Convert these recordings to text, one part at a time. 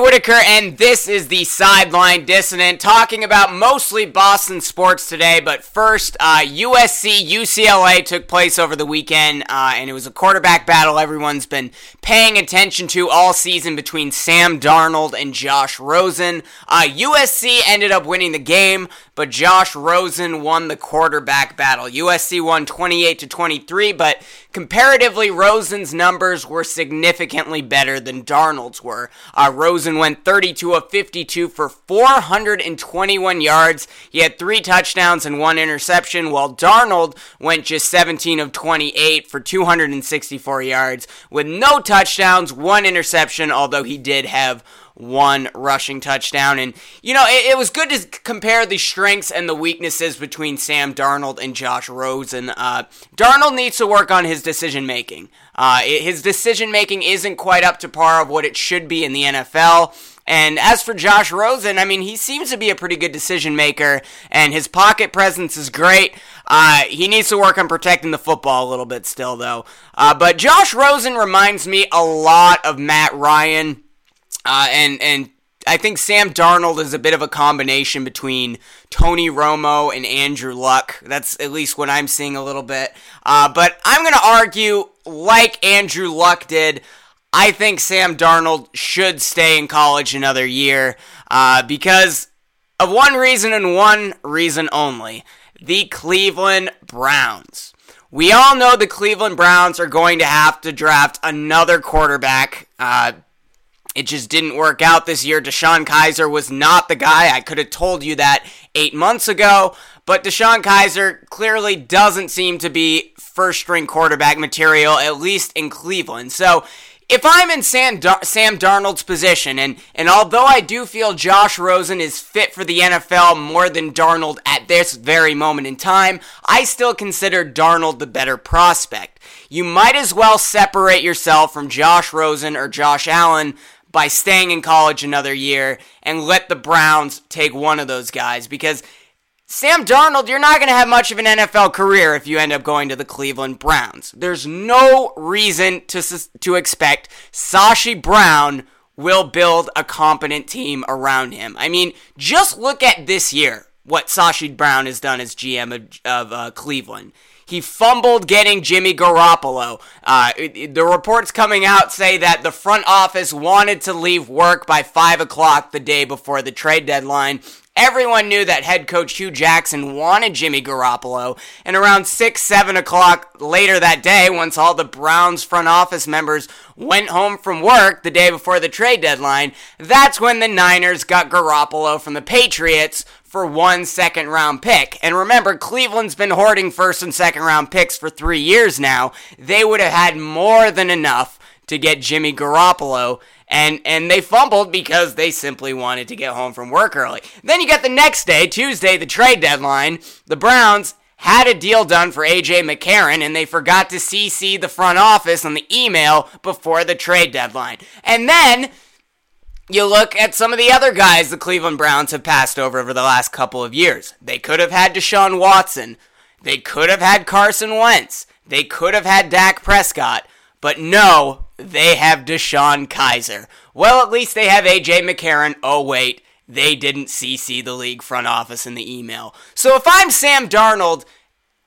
Whitaker, and this is the Sideline Dissonant, talking about mostly Boston sports today. But first, uh, USC UCLA took place over the weekend, uh, and it was a quarterback battle everyone's been paying attention to all season between Sam Darnold and Josh Rosen. Uh, USC ended up winning the game, but Josh Rosen won the quarterback battle. USC won 28 to 23, but comparatively, Rosen's numbers were significantly better than Darnold's were. Uh, Rosen went 32 of 52 for 421 yards. He had three touchdowns and one interception, while Darnold went just 17 of 28 for 264 yards with no touchdowns, one interception, although he did have one rushing touchdown. And, you know, it, it, was good to compare the strengths and the weaknesses between Sam Darnold and Josh Rosen. Uh, Darnold needs to work on his decision making. Uh, his decision making isn't quite up to par of what it should be in the NFL. And as for Josh Rosen, I mean, he seems to be a pretty good decision maker, and his pocket presence is great. Uh, he needs to work on protecting the football a little bit still, though. Uh, but Josh Rosen reminds me a lot of Matt Ryan. Uh, and and I think Sam Darnold is a bit of a combination between Tony Romo and Andrew Luck. That's at least what I'm seeing a little bit. Uh, but I'm going to argue, like Andrew Luck did, I think Sam Darnold should stay in college another year uh, because of one reason and one reason only the Cleveland Browns. We all know the Cleveland Browns are going to have to draft another quarterback. Uh, it just didn't work out this year. DeShone Kizer was not the guy. I could have told you that eight months ago, but DeShone Kizer clearly doesn't seem to be first string quarterback material, at least in Cleveland. So if I'm in Sam, Dar- Sam Darnold's position, and, and although I do feel Josh Rosen is fit for the NFL more than Darnold at this very moment in time, I still consider Darnold the better prospect. You might as well separate yourself from Josh Rosen or Josh Allen by staying in college another year and let the Browns take one of those guys because Sam Darnold, you're not going to have much of an NFL career if you end up going to the Cleveland Browns. There's no reason to to expect Sashi Brown will build a competent team around him. I mean, just look at this year what Sashi Brown has done as GM of, of uh, Cleveland. He fumbled getting Jimmy Garoppolo. Uh, the reports coming out say that the front office wanted to leave work by 5 o'clock the day before the trade deadline. Everyone knew that head coach Hue Jackson wanted Jimmy Garoppolo, and around 6, 7 o'clock later that day, once all the Browns front office members went home from work the day before the trade deadline, that's when the Niners got Garoppolo from the Patriots for one second round pick. And remember, Cleveland's been hoarding first and second round picks for three years now. They would have had more than enough to get Jimmy Garoppolo. And, and they fumbled because they simply wanted to get home from work early. Then you get the next day, Tuesday, the trade deadline. The Browns had a deal done for AJ McCarron and they forgot to CC the front office on the email before the trade deadline. And then you look at some of the other guys the Cleveland Browns have passed over over the last couple of years. They could have had Deshaun Watson. They could have had Carson Wentz. They could have had Dak Prescott. But no, they have DeShone Kizer. Well, at least they have AJ McCarron. Oh, wait, they didn't CC the league front office in the email. So if I'm Sam Darnold,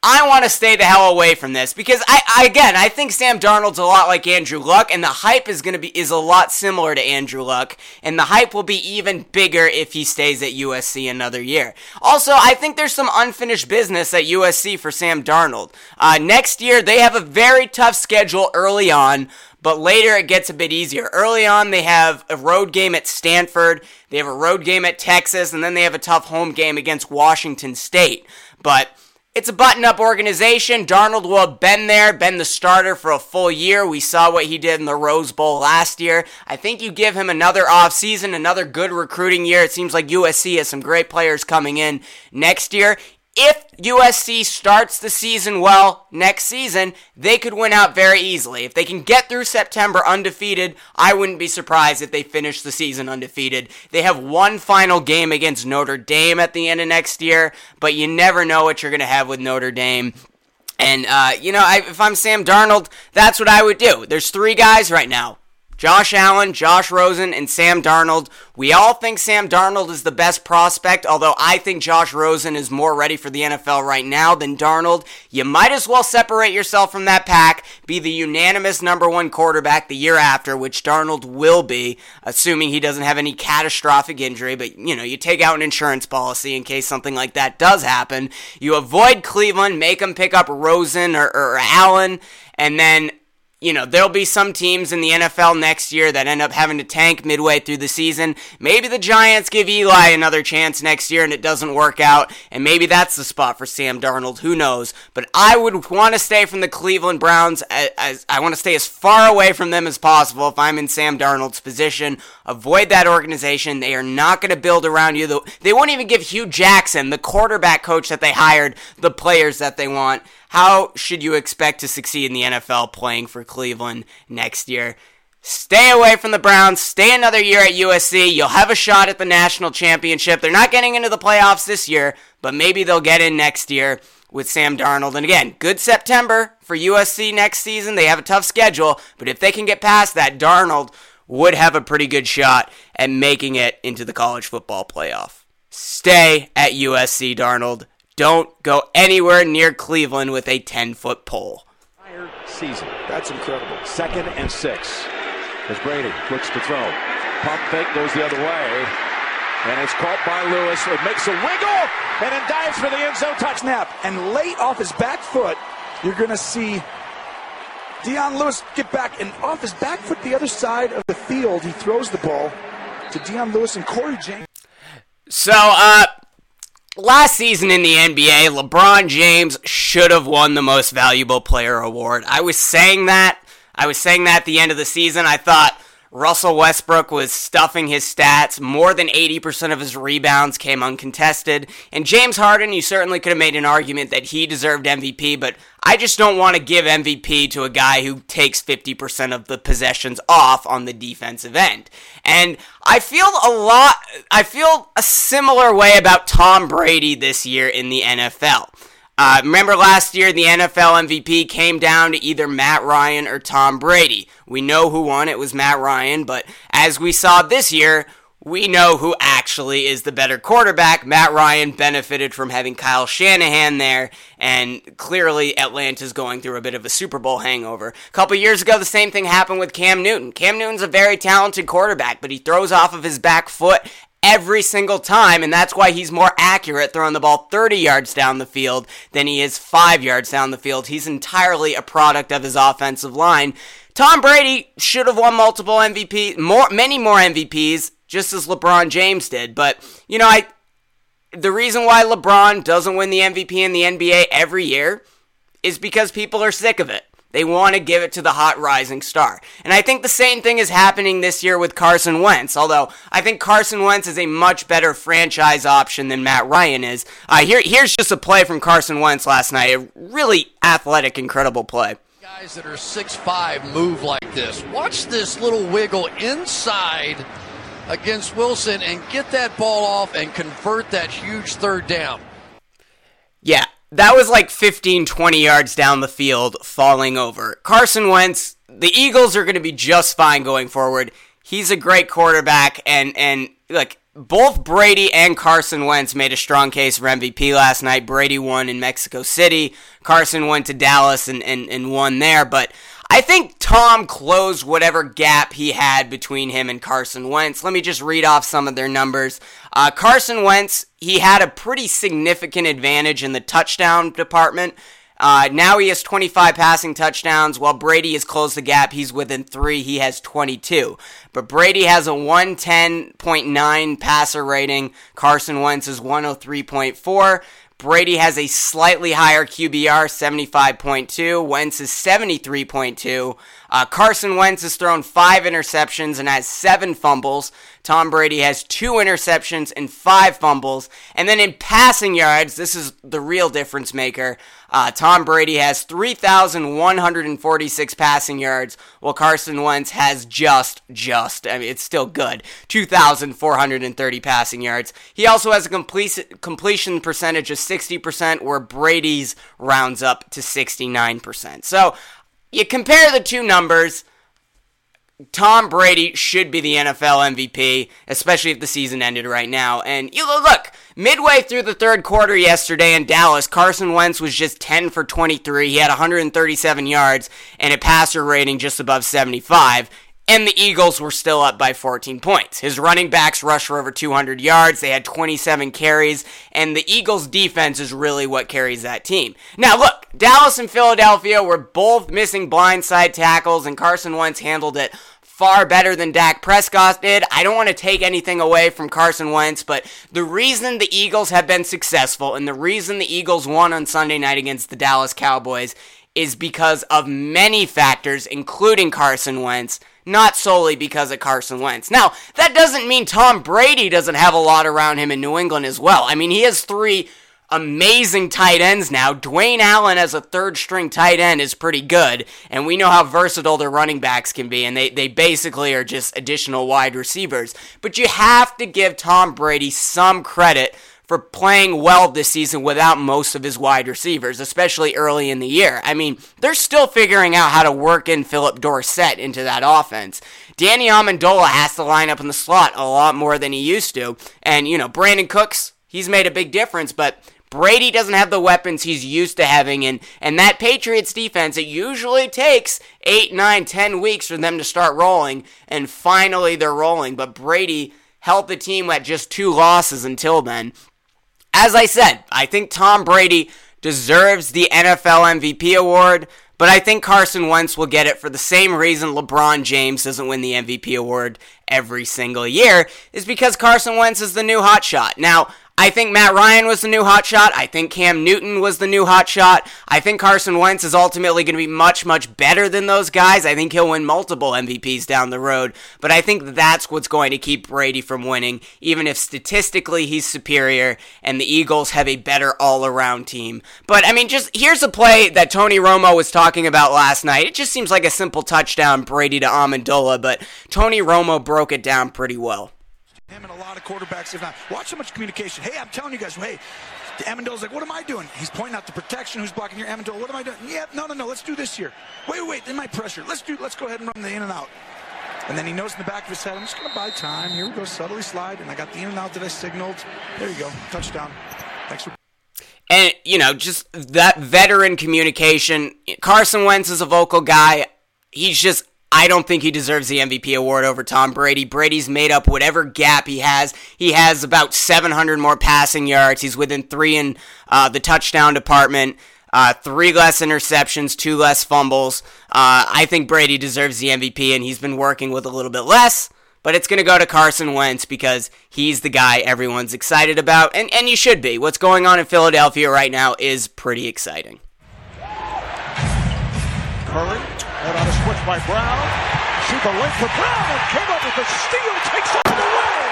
I want to stay the hell away from this because I, I, again I think Sam Darnold's a lot like Andrew Luck and the hype is going to be is a lot similar to Andrew Luck and the hype will be even bigger if he stays at USC another year. Also, I think there's some unfinished business at USC for Sam Darnold. Uh, next year they have a very tough schedule early on. But later it gets a bit easier. Early on, they have a road game at Stanford, they have a road game at Texas, and then they have a tough home game against Washington State. But it's a button up organization. Darnold will have been there, been the starter for a full year. We saw what he did in the Rose Bowl last year. I think you give him another offseason, another good recruiting year. It seems like USC has some great players coming in next year if USC starts the season well next season, they could win out very easily. If they can get through September undefeated, I wouldn't be surprised if they finish the season undefeated. They have one final game against Notre Dame at the end of next year, but you never know what you're going to have with Notre Dame. And, uh, you know, I, if I'm Sam Darnold, that's what I would do. There's three guys right now Josh Allen, Josh Rosen, and Sam Darnold. We all think Sam Darnold is the best prospect, although I think Josh Rosen is more ready for the NFL right now than Darnold. You might as well separate yourself from that pack, be the unanimous number one quarterback the year after, which Darnold will be, assuming he doesn't have any catastrophic injury. But, you know, you take out an insurance policy in case something like that does happen. You avoid Cleveland, make them pick up Rosen or, or Allen, and then you know, there'll be some teams in the NFL next year that end up having to tank midway through the season. Maybe the Giants give Eli another chance next year and it doesn't work out, and maybe that's the spot for Sam Darnold. Who knows? But I would want to stay from the Cleveland Browns as, as I want to stay as far away from them as possible if I'm in Sam Darnold's position. Avoid that organization. They are not going to build around you. They won't even give Hue Jackson, the quarterback coach that they hired, the players that they want. How should you expect to succeed in the NFL playing for Cleveland next year? Stay away from the Browns. Stay another year at USC. You'll have a shot at the national championship. They're not getting into the playoffs this year, but maybe they'll get in next year with Sam Darnold. And again, good September for USC next season. They have a tough schedule, but if they can get past that, Darnold would have a pretty good shot at making it into the college football playoff. Stay at USC, Darnold. Don't go anywhere near Cleveland with a 10 foot pole. Season. That's incredible. Second and six. As Brady looks to throw. Pump fake goes the other way. And it's caught by Lewis. It makes a wiggle and then dives for the end zone touch. Snap. And late off his back foot, you're going to see Dion Lewis get back. And off his back foot, the other side of the field, he throws the ball to Dion Lewis and Corey James. So, uh, Last season in the NBA, LeBron James should have won the most valuable player award. I was saying that. I was saying that at the end of the season. I thought Russell Westbrook was stuffing his stats. More than 80% of his rebounds came uncontested. And James Harden, you certainly could have made an argument that he deserved MVP, but I just don't want to give MVP to a guy who takes 50% of the possessions off on the defensive end. And I feel a lot, I feel a similar way about Tom Brady this year in the NFL. Uh, remember last year, the NFL MVP came down to either Matt Ryan or Tom Brady. We know who won, it was Matt Ryan, but as we saw this year, we know who actually is the better quarterback. Matt Ryan benefited from having Kyle Shanahan there, and clearly Atlanta's going through a bit of a Super Bowl hangover. A couple years ago, the same thing happened with Cam Newton. Cam Newton's a very talented quarterback, but he throws off of his back foot every single time, and that's why he's more accurate throwing the ball 30 yards down the field than he is 5 yards down the field. He's entirely a product of his offensive line. Tom Brady should have won multiple MVP, more many more MVPs just as LeBron James did, but you know, I the reason why LeBron doesn't win the MVP in the NBA every year is because people are sick of it. They want to give it to the hot rising star. And I think the same thing is happening this year with Carson Wentz, although I think Carson Wentz is a much better franchise option than Matt Ryan is. Uh, here, here's just a play from Carson Wentz last night. A really athletic, incredible play. Guys that are six five move like this. Watch this little wiggle inside against Wilson and get that ball off and convert that huge third down. Yeah, that was like 15, 20 yards down the field, falling over. Carson Wentz, the Eagles are going to be just fine going forward. He's a great quarterback, and and like both Brady and Carson Wentz made a strong case for MVP last night. Brady won in Mexico City. Carson went to Dallas and, and, and won there, but I think Tom closed whatever gap he had between him and Carson Wentz. Let me just read off some of their numbers. Uh, Carson Wentz, he had a pretty significant advantage in the touchdown department. Uh, now he has 25 passing touchdowns, while Brady has closed the gap. He's within three. He has 22. But Brady has a 110.9 passer rating. Carson Wentz is 103.4. Brady has a slightly higher QBR, 75.2. Wentz is 73.2. Uh, Carson Wentz has thrown five interceptions and has seven fumbles. Tom Brady has two interceptions and five fumbles. And then in passing yards, this is the real difference maker. Uh, Tom Brady has 3,146 passing yards, while Carson Wentz has just, just, I mean, it's still good, 2,430 passing yards. He also has a completion percentage of 60%, where Brady's rounds up to 69%. So you compare the two numbers. Tom Brady should be the NFL MVP, especially if the season ended right now. And you look, midway through the third quarter yesterday in Dallas, Carson Wentz was just 10 for 23. He had 137 yards and a passer rating just above 75 and the Eagles were still up by 14 points. His running backs rushed for over 200 yards. They had 27 carries, and the Eagles' defense is really what carries that team. Now, look, Dallas and Philadelphia were both missing blindside tackles, and Carson Wentz handled it far better than Dak Prescott did. I don't want to take anything away from Carson Wentz, but the reason the Eagles have been successful and the reason the Eagles won on Sunday night against the Dallas Cowboys is because of many factors, including Carson Wentz not solely because of Carson Wentz. Now, that doesn't mean Tom Brady doesn't have a lot around him in New England as well. I mean, he has three amazing tight ends now. Dwayne Allen as a third string tight end is pretty good, and we know how versatile their running backs can be, and they, they basically are just additional wide receivers. But you have to give Tom Brady some credit for playing well this season without most of his wide receivers, especially early in the year. I mean, they're still figuring out how to work in Phillip Dorsett into that offense. Danny Amendola has to line up in the slot a lot more than he used to. And, you know, Brandin Cooks, he's made a big difference, but Brady doesn't have the weapons he's used to having, and, and that Patriots defense, it usually takes eight, nine, ten weeks for them to start rolling, and finally they're rolling. But Brady held the team at just two losses until then. As I said, I think Tom Brady deserves the NFL MVP award, but I think Carson Wentz will get it for the same reason LeBron James doesn't win the MVP award every single year, is because Carson Wentz is the new hotshot. Now, I think Matt Ryan was the new hotshot. I think Cam Newton was the new hotshot. I think Carson Wentz is ultimately going to be much, much better than those guys. I think he'll win multiple MVPs down the road. But I think that's what's going to keep Brady from winning, even if statistically he's superior and the Eagles have a better all around team. But I mean, just here's a play that Tony Romo was talking about last night. It just seems like a simple touchdown, Brady to Amendola, but Tony Romo broke it down pretty well. Him and a lot of quarterbacks, if not. Watch so much communication. Hey, I'm telling you guys, hey, Amendola's like, what am I doing? He's pointing out the protection. Who's blocking here? Amendola, what am I doing? Yeah, no, no, no. Let's do this here. Wait, wait, in my pressure. Let's do. Let's go ahead and run the in and out. And then he knows in the back of his head, I'm just going to buy time. Here we go, subtly slide, and I got the in and out that I signaled. There you go, touchdown. Thanks for. And you know, just that veteran communication. Carson Wentz is a vocal guy. He's just I don't think he deserves the MVP award over Tom Brady. Brady's made up whatever gap he has. He has about 700 more passing yards. He's within three in uh, the touchdown department. Uh, three less interceptions, two less fumbles. Uh, I think Brady deserves the MVP, and he's been working with a little bit less. But it's going to go to Carson Wentz because he's the guy everyone's excited about, and, and you should be. What's going on in Philadelphia right now is pretty exciting. Curry and on a switch by Brown. For Brown and came up with a steal, takes it away.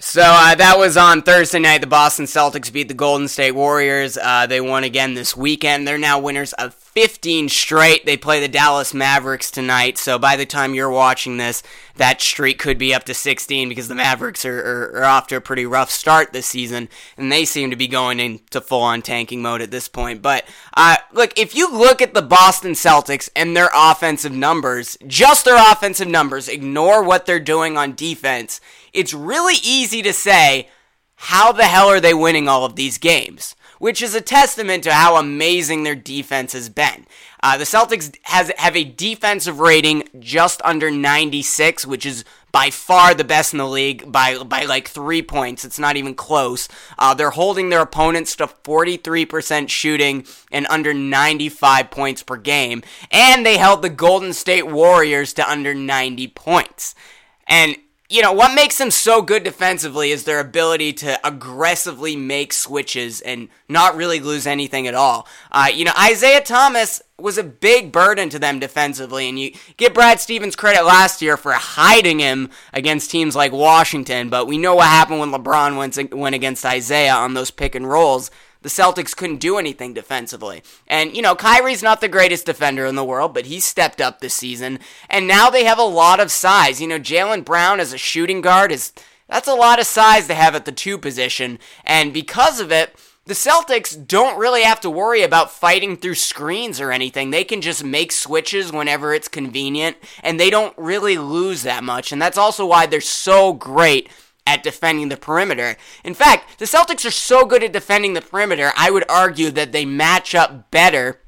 So uh, that was on Thursday night. The Boston Celtics beat the Golden State Warriors. Uh, they won again this weekend. They're now winners of 15 straight. They play the Dallas Mavericks tonight. So by the time you're watching this, that streak could be up to 16 because the Mavericks are, are, are off to a pretty rough start this season, and they seem to be going into full on tanking mode at this point. But uh, look, if you look at the Boston Celtics and their offensive numbers, just their offensive numbers, ignore what they're doing on defense it's really easy to say, how the hell are they winning all of these games? Which is a testament to how amazing their defense has been. Uh, the Celtics has have a defensive rating just under 96, which is by far the best in the league by by like three points. It's not even close. Uh, they're holding their opponents to 43% shooting and under 95 points per game, and they held the Golden State Warriors to under 90 points. And you know, what makes them so good defensively is their ability to aggressively make switches and not really lose anything at all. Uh, you know, Isaiah Thomas was a big burden to them defensively, and you give Brad Stevens credit last year for hiding him against teams like Washington, but we know what happened when LeBron went, went against Isaiah on those pick and rolls the Celtics couldn't do anything defensively. And, you know, Kyrie's not the greatest defender in the world, but he stepped up this season. And now they have a lot of size. You know, Jaylen Brown as a shooting guard is that's a lot of size to have at the two position. And because of it, the Celtics don't really have to worry about fighting through screens or anything. They can just make switches whenever it's convenient, and they don't really lose that much. And that's also why they're so great at defending the perimeter. In fact, the Celtics are so good at defending the perimeter, I would argue that they match up better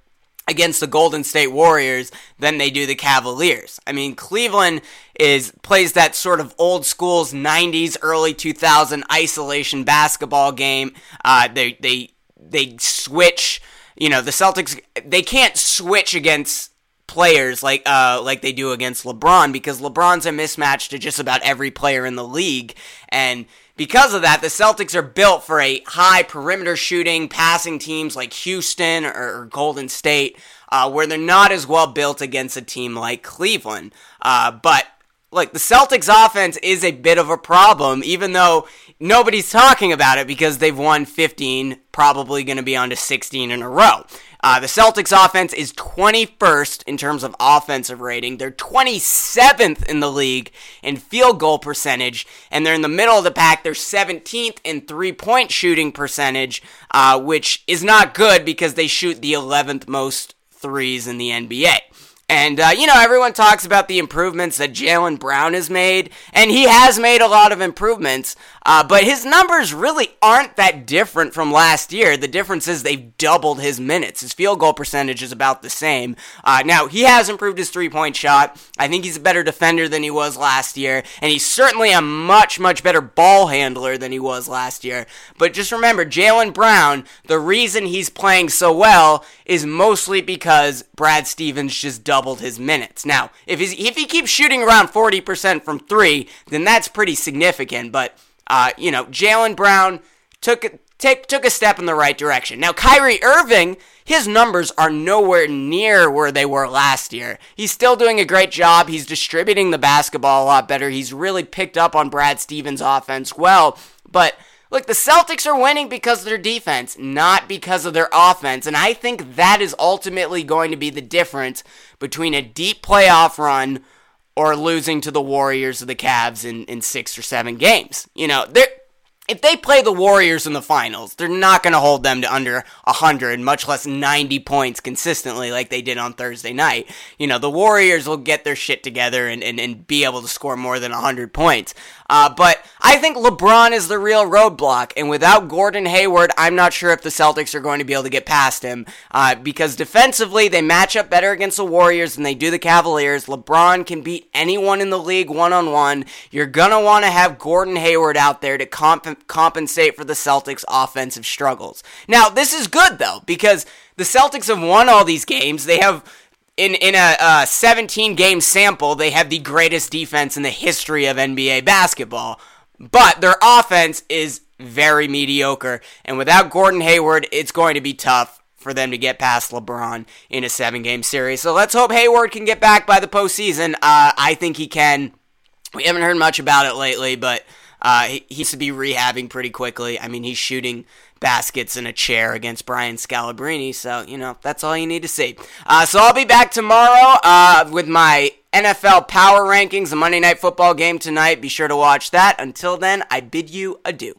against the Golden State Warriors than they do the Cavaliers. I mean, Cleveland is plays that sort of old school's 90s early 2000 isolation basketball game. Uh, they they they switch, you know, the Celtics they can't switch against players like uh like they do against LeBron because LeBron's a mismatch to just about every player in the league and because of that, the Celtics are built for a high perimeter shooting, passing teams like Houston or, Golden State, uh, where they're not as well built against a team like Cleveland. Uh, but look, the Celtics offense is a bit of a problem, even though nobody's talking about it because they've won 15, probably going to be on to 16 in a row. Uh, the Celtics offense is 21st in terms of offensive rating. They're 27th in the league in field goal percentage, and they're in the middle of the pack. They're 17th in three point shooting percentage, uh, which is not good because they shoot the 11th most threes in the NBA. And, uh, you know, everyone talks about the improvements that Jaylen Brown has made, and he has made a lot of improvements, uh, but his numbers really aren't that different from last year. The difference is they've doubled his minutes. His field goal percentage is about the same. Uh, now, he has improved his three point shot. I think he's a better defender than he was last year, and he's certainly a much, much better ball handler than he was last year. But just remember, Jaylen Brown, the reason he's playing so well is mostly because Brad Stevens just doubled his minutes. Now, if if he keeps shooting around 40% from three, then that's pretty significant. But uh, you know, Jaylen Brown took take, took a step in the right direction. Now, Kyrie Irving, his numbers are nowhere near where they were last year. He's still doing a great job. He's distributing the basketball a lot better. He's really picked up on Brad Stevens' offense well, but Look, the Celtics are winning because of their defense, not because of their offense. And I think that is ultimately going to be the difference between a deep playoff run or losing to the Warriors or the Cavs in, in six or seven games. You know, they're if they play the Warriors in the finals, they're not going to hold them to under 100, much less 90 points consistently like they did on Thursday night. You know, the Warriors will get their shit together and, and, and be able to score more than 100 points. Uh, but I think LeBron is the real roadblock, and without Gordon Hayward, I'm not sure if the Celtics are going to be able to get past him uh, because defensively they match up better against the Warriors than they do the Cavaliers. LeBron can beat anyone in the league one on one. You're gonna want to have Gordon Hayward out there to comp- compensate for the Celtics' offensive struggles. Now, this is good though because the Celtics have won all these games. They have in in a, a 17 game sample, they have the greatest defense in the history of NBA basketball. But their offense is very mediocre, and without Gordon Hayward, it's going to be tough for them to get past LeBron in a seven game series. So let's hope Hayward can get back by the postseason. Uh, I think he can. We haven't heard much about it lately, but uh, he, he to be rehabbing pretty quickly. I mean, he's shooting baskets and a chair against Brian Scalabrine. So, you know, that's all you need to see. Uh, so I'll be back tomorrow uh, with my NFL power rankings, the Monday Night Football game tonight. Be sure to watch that. Until then, I bid you adieu.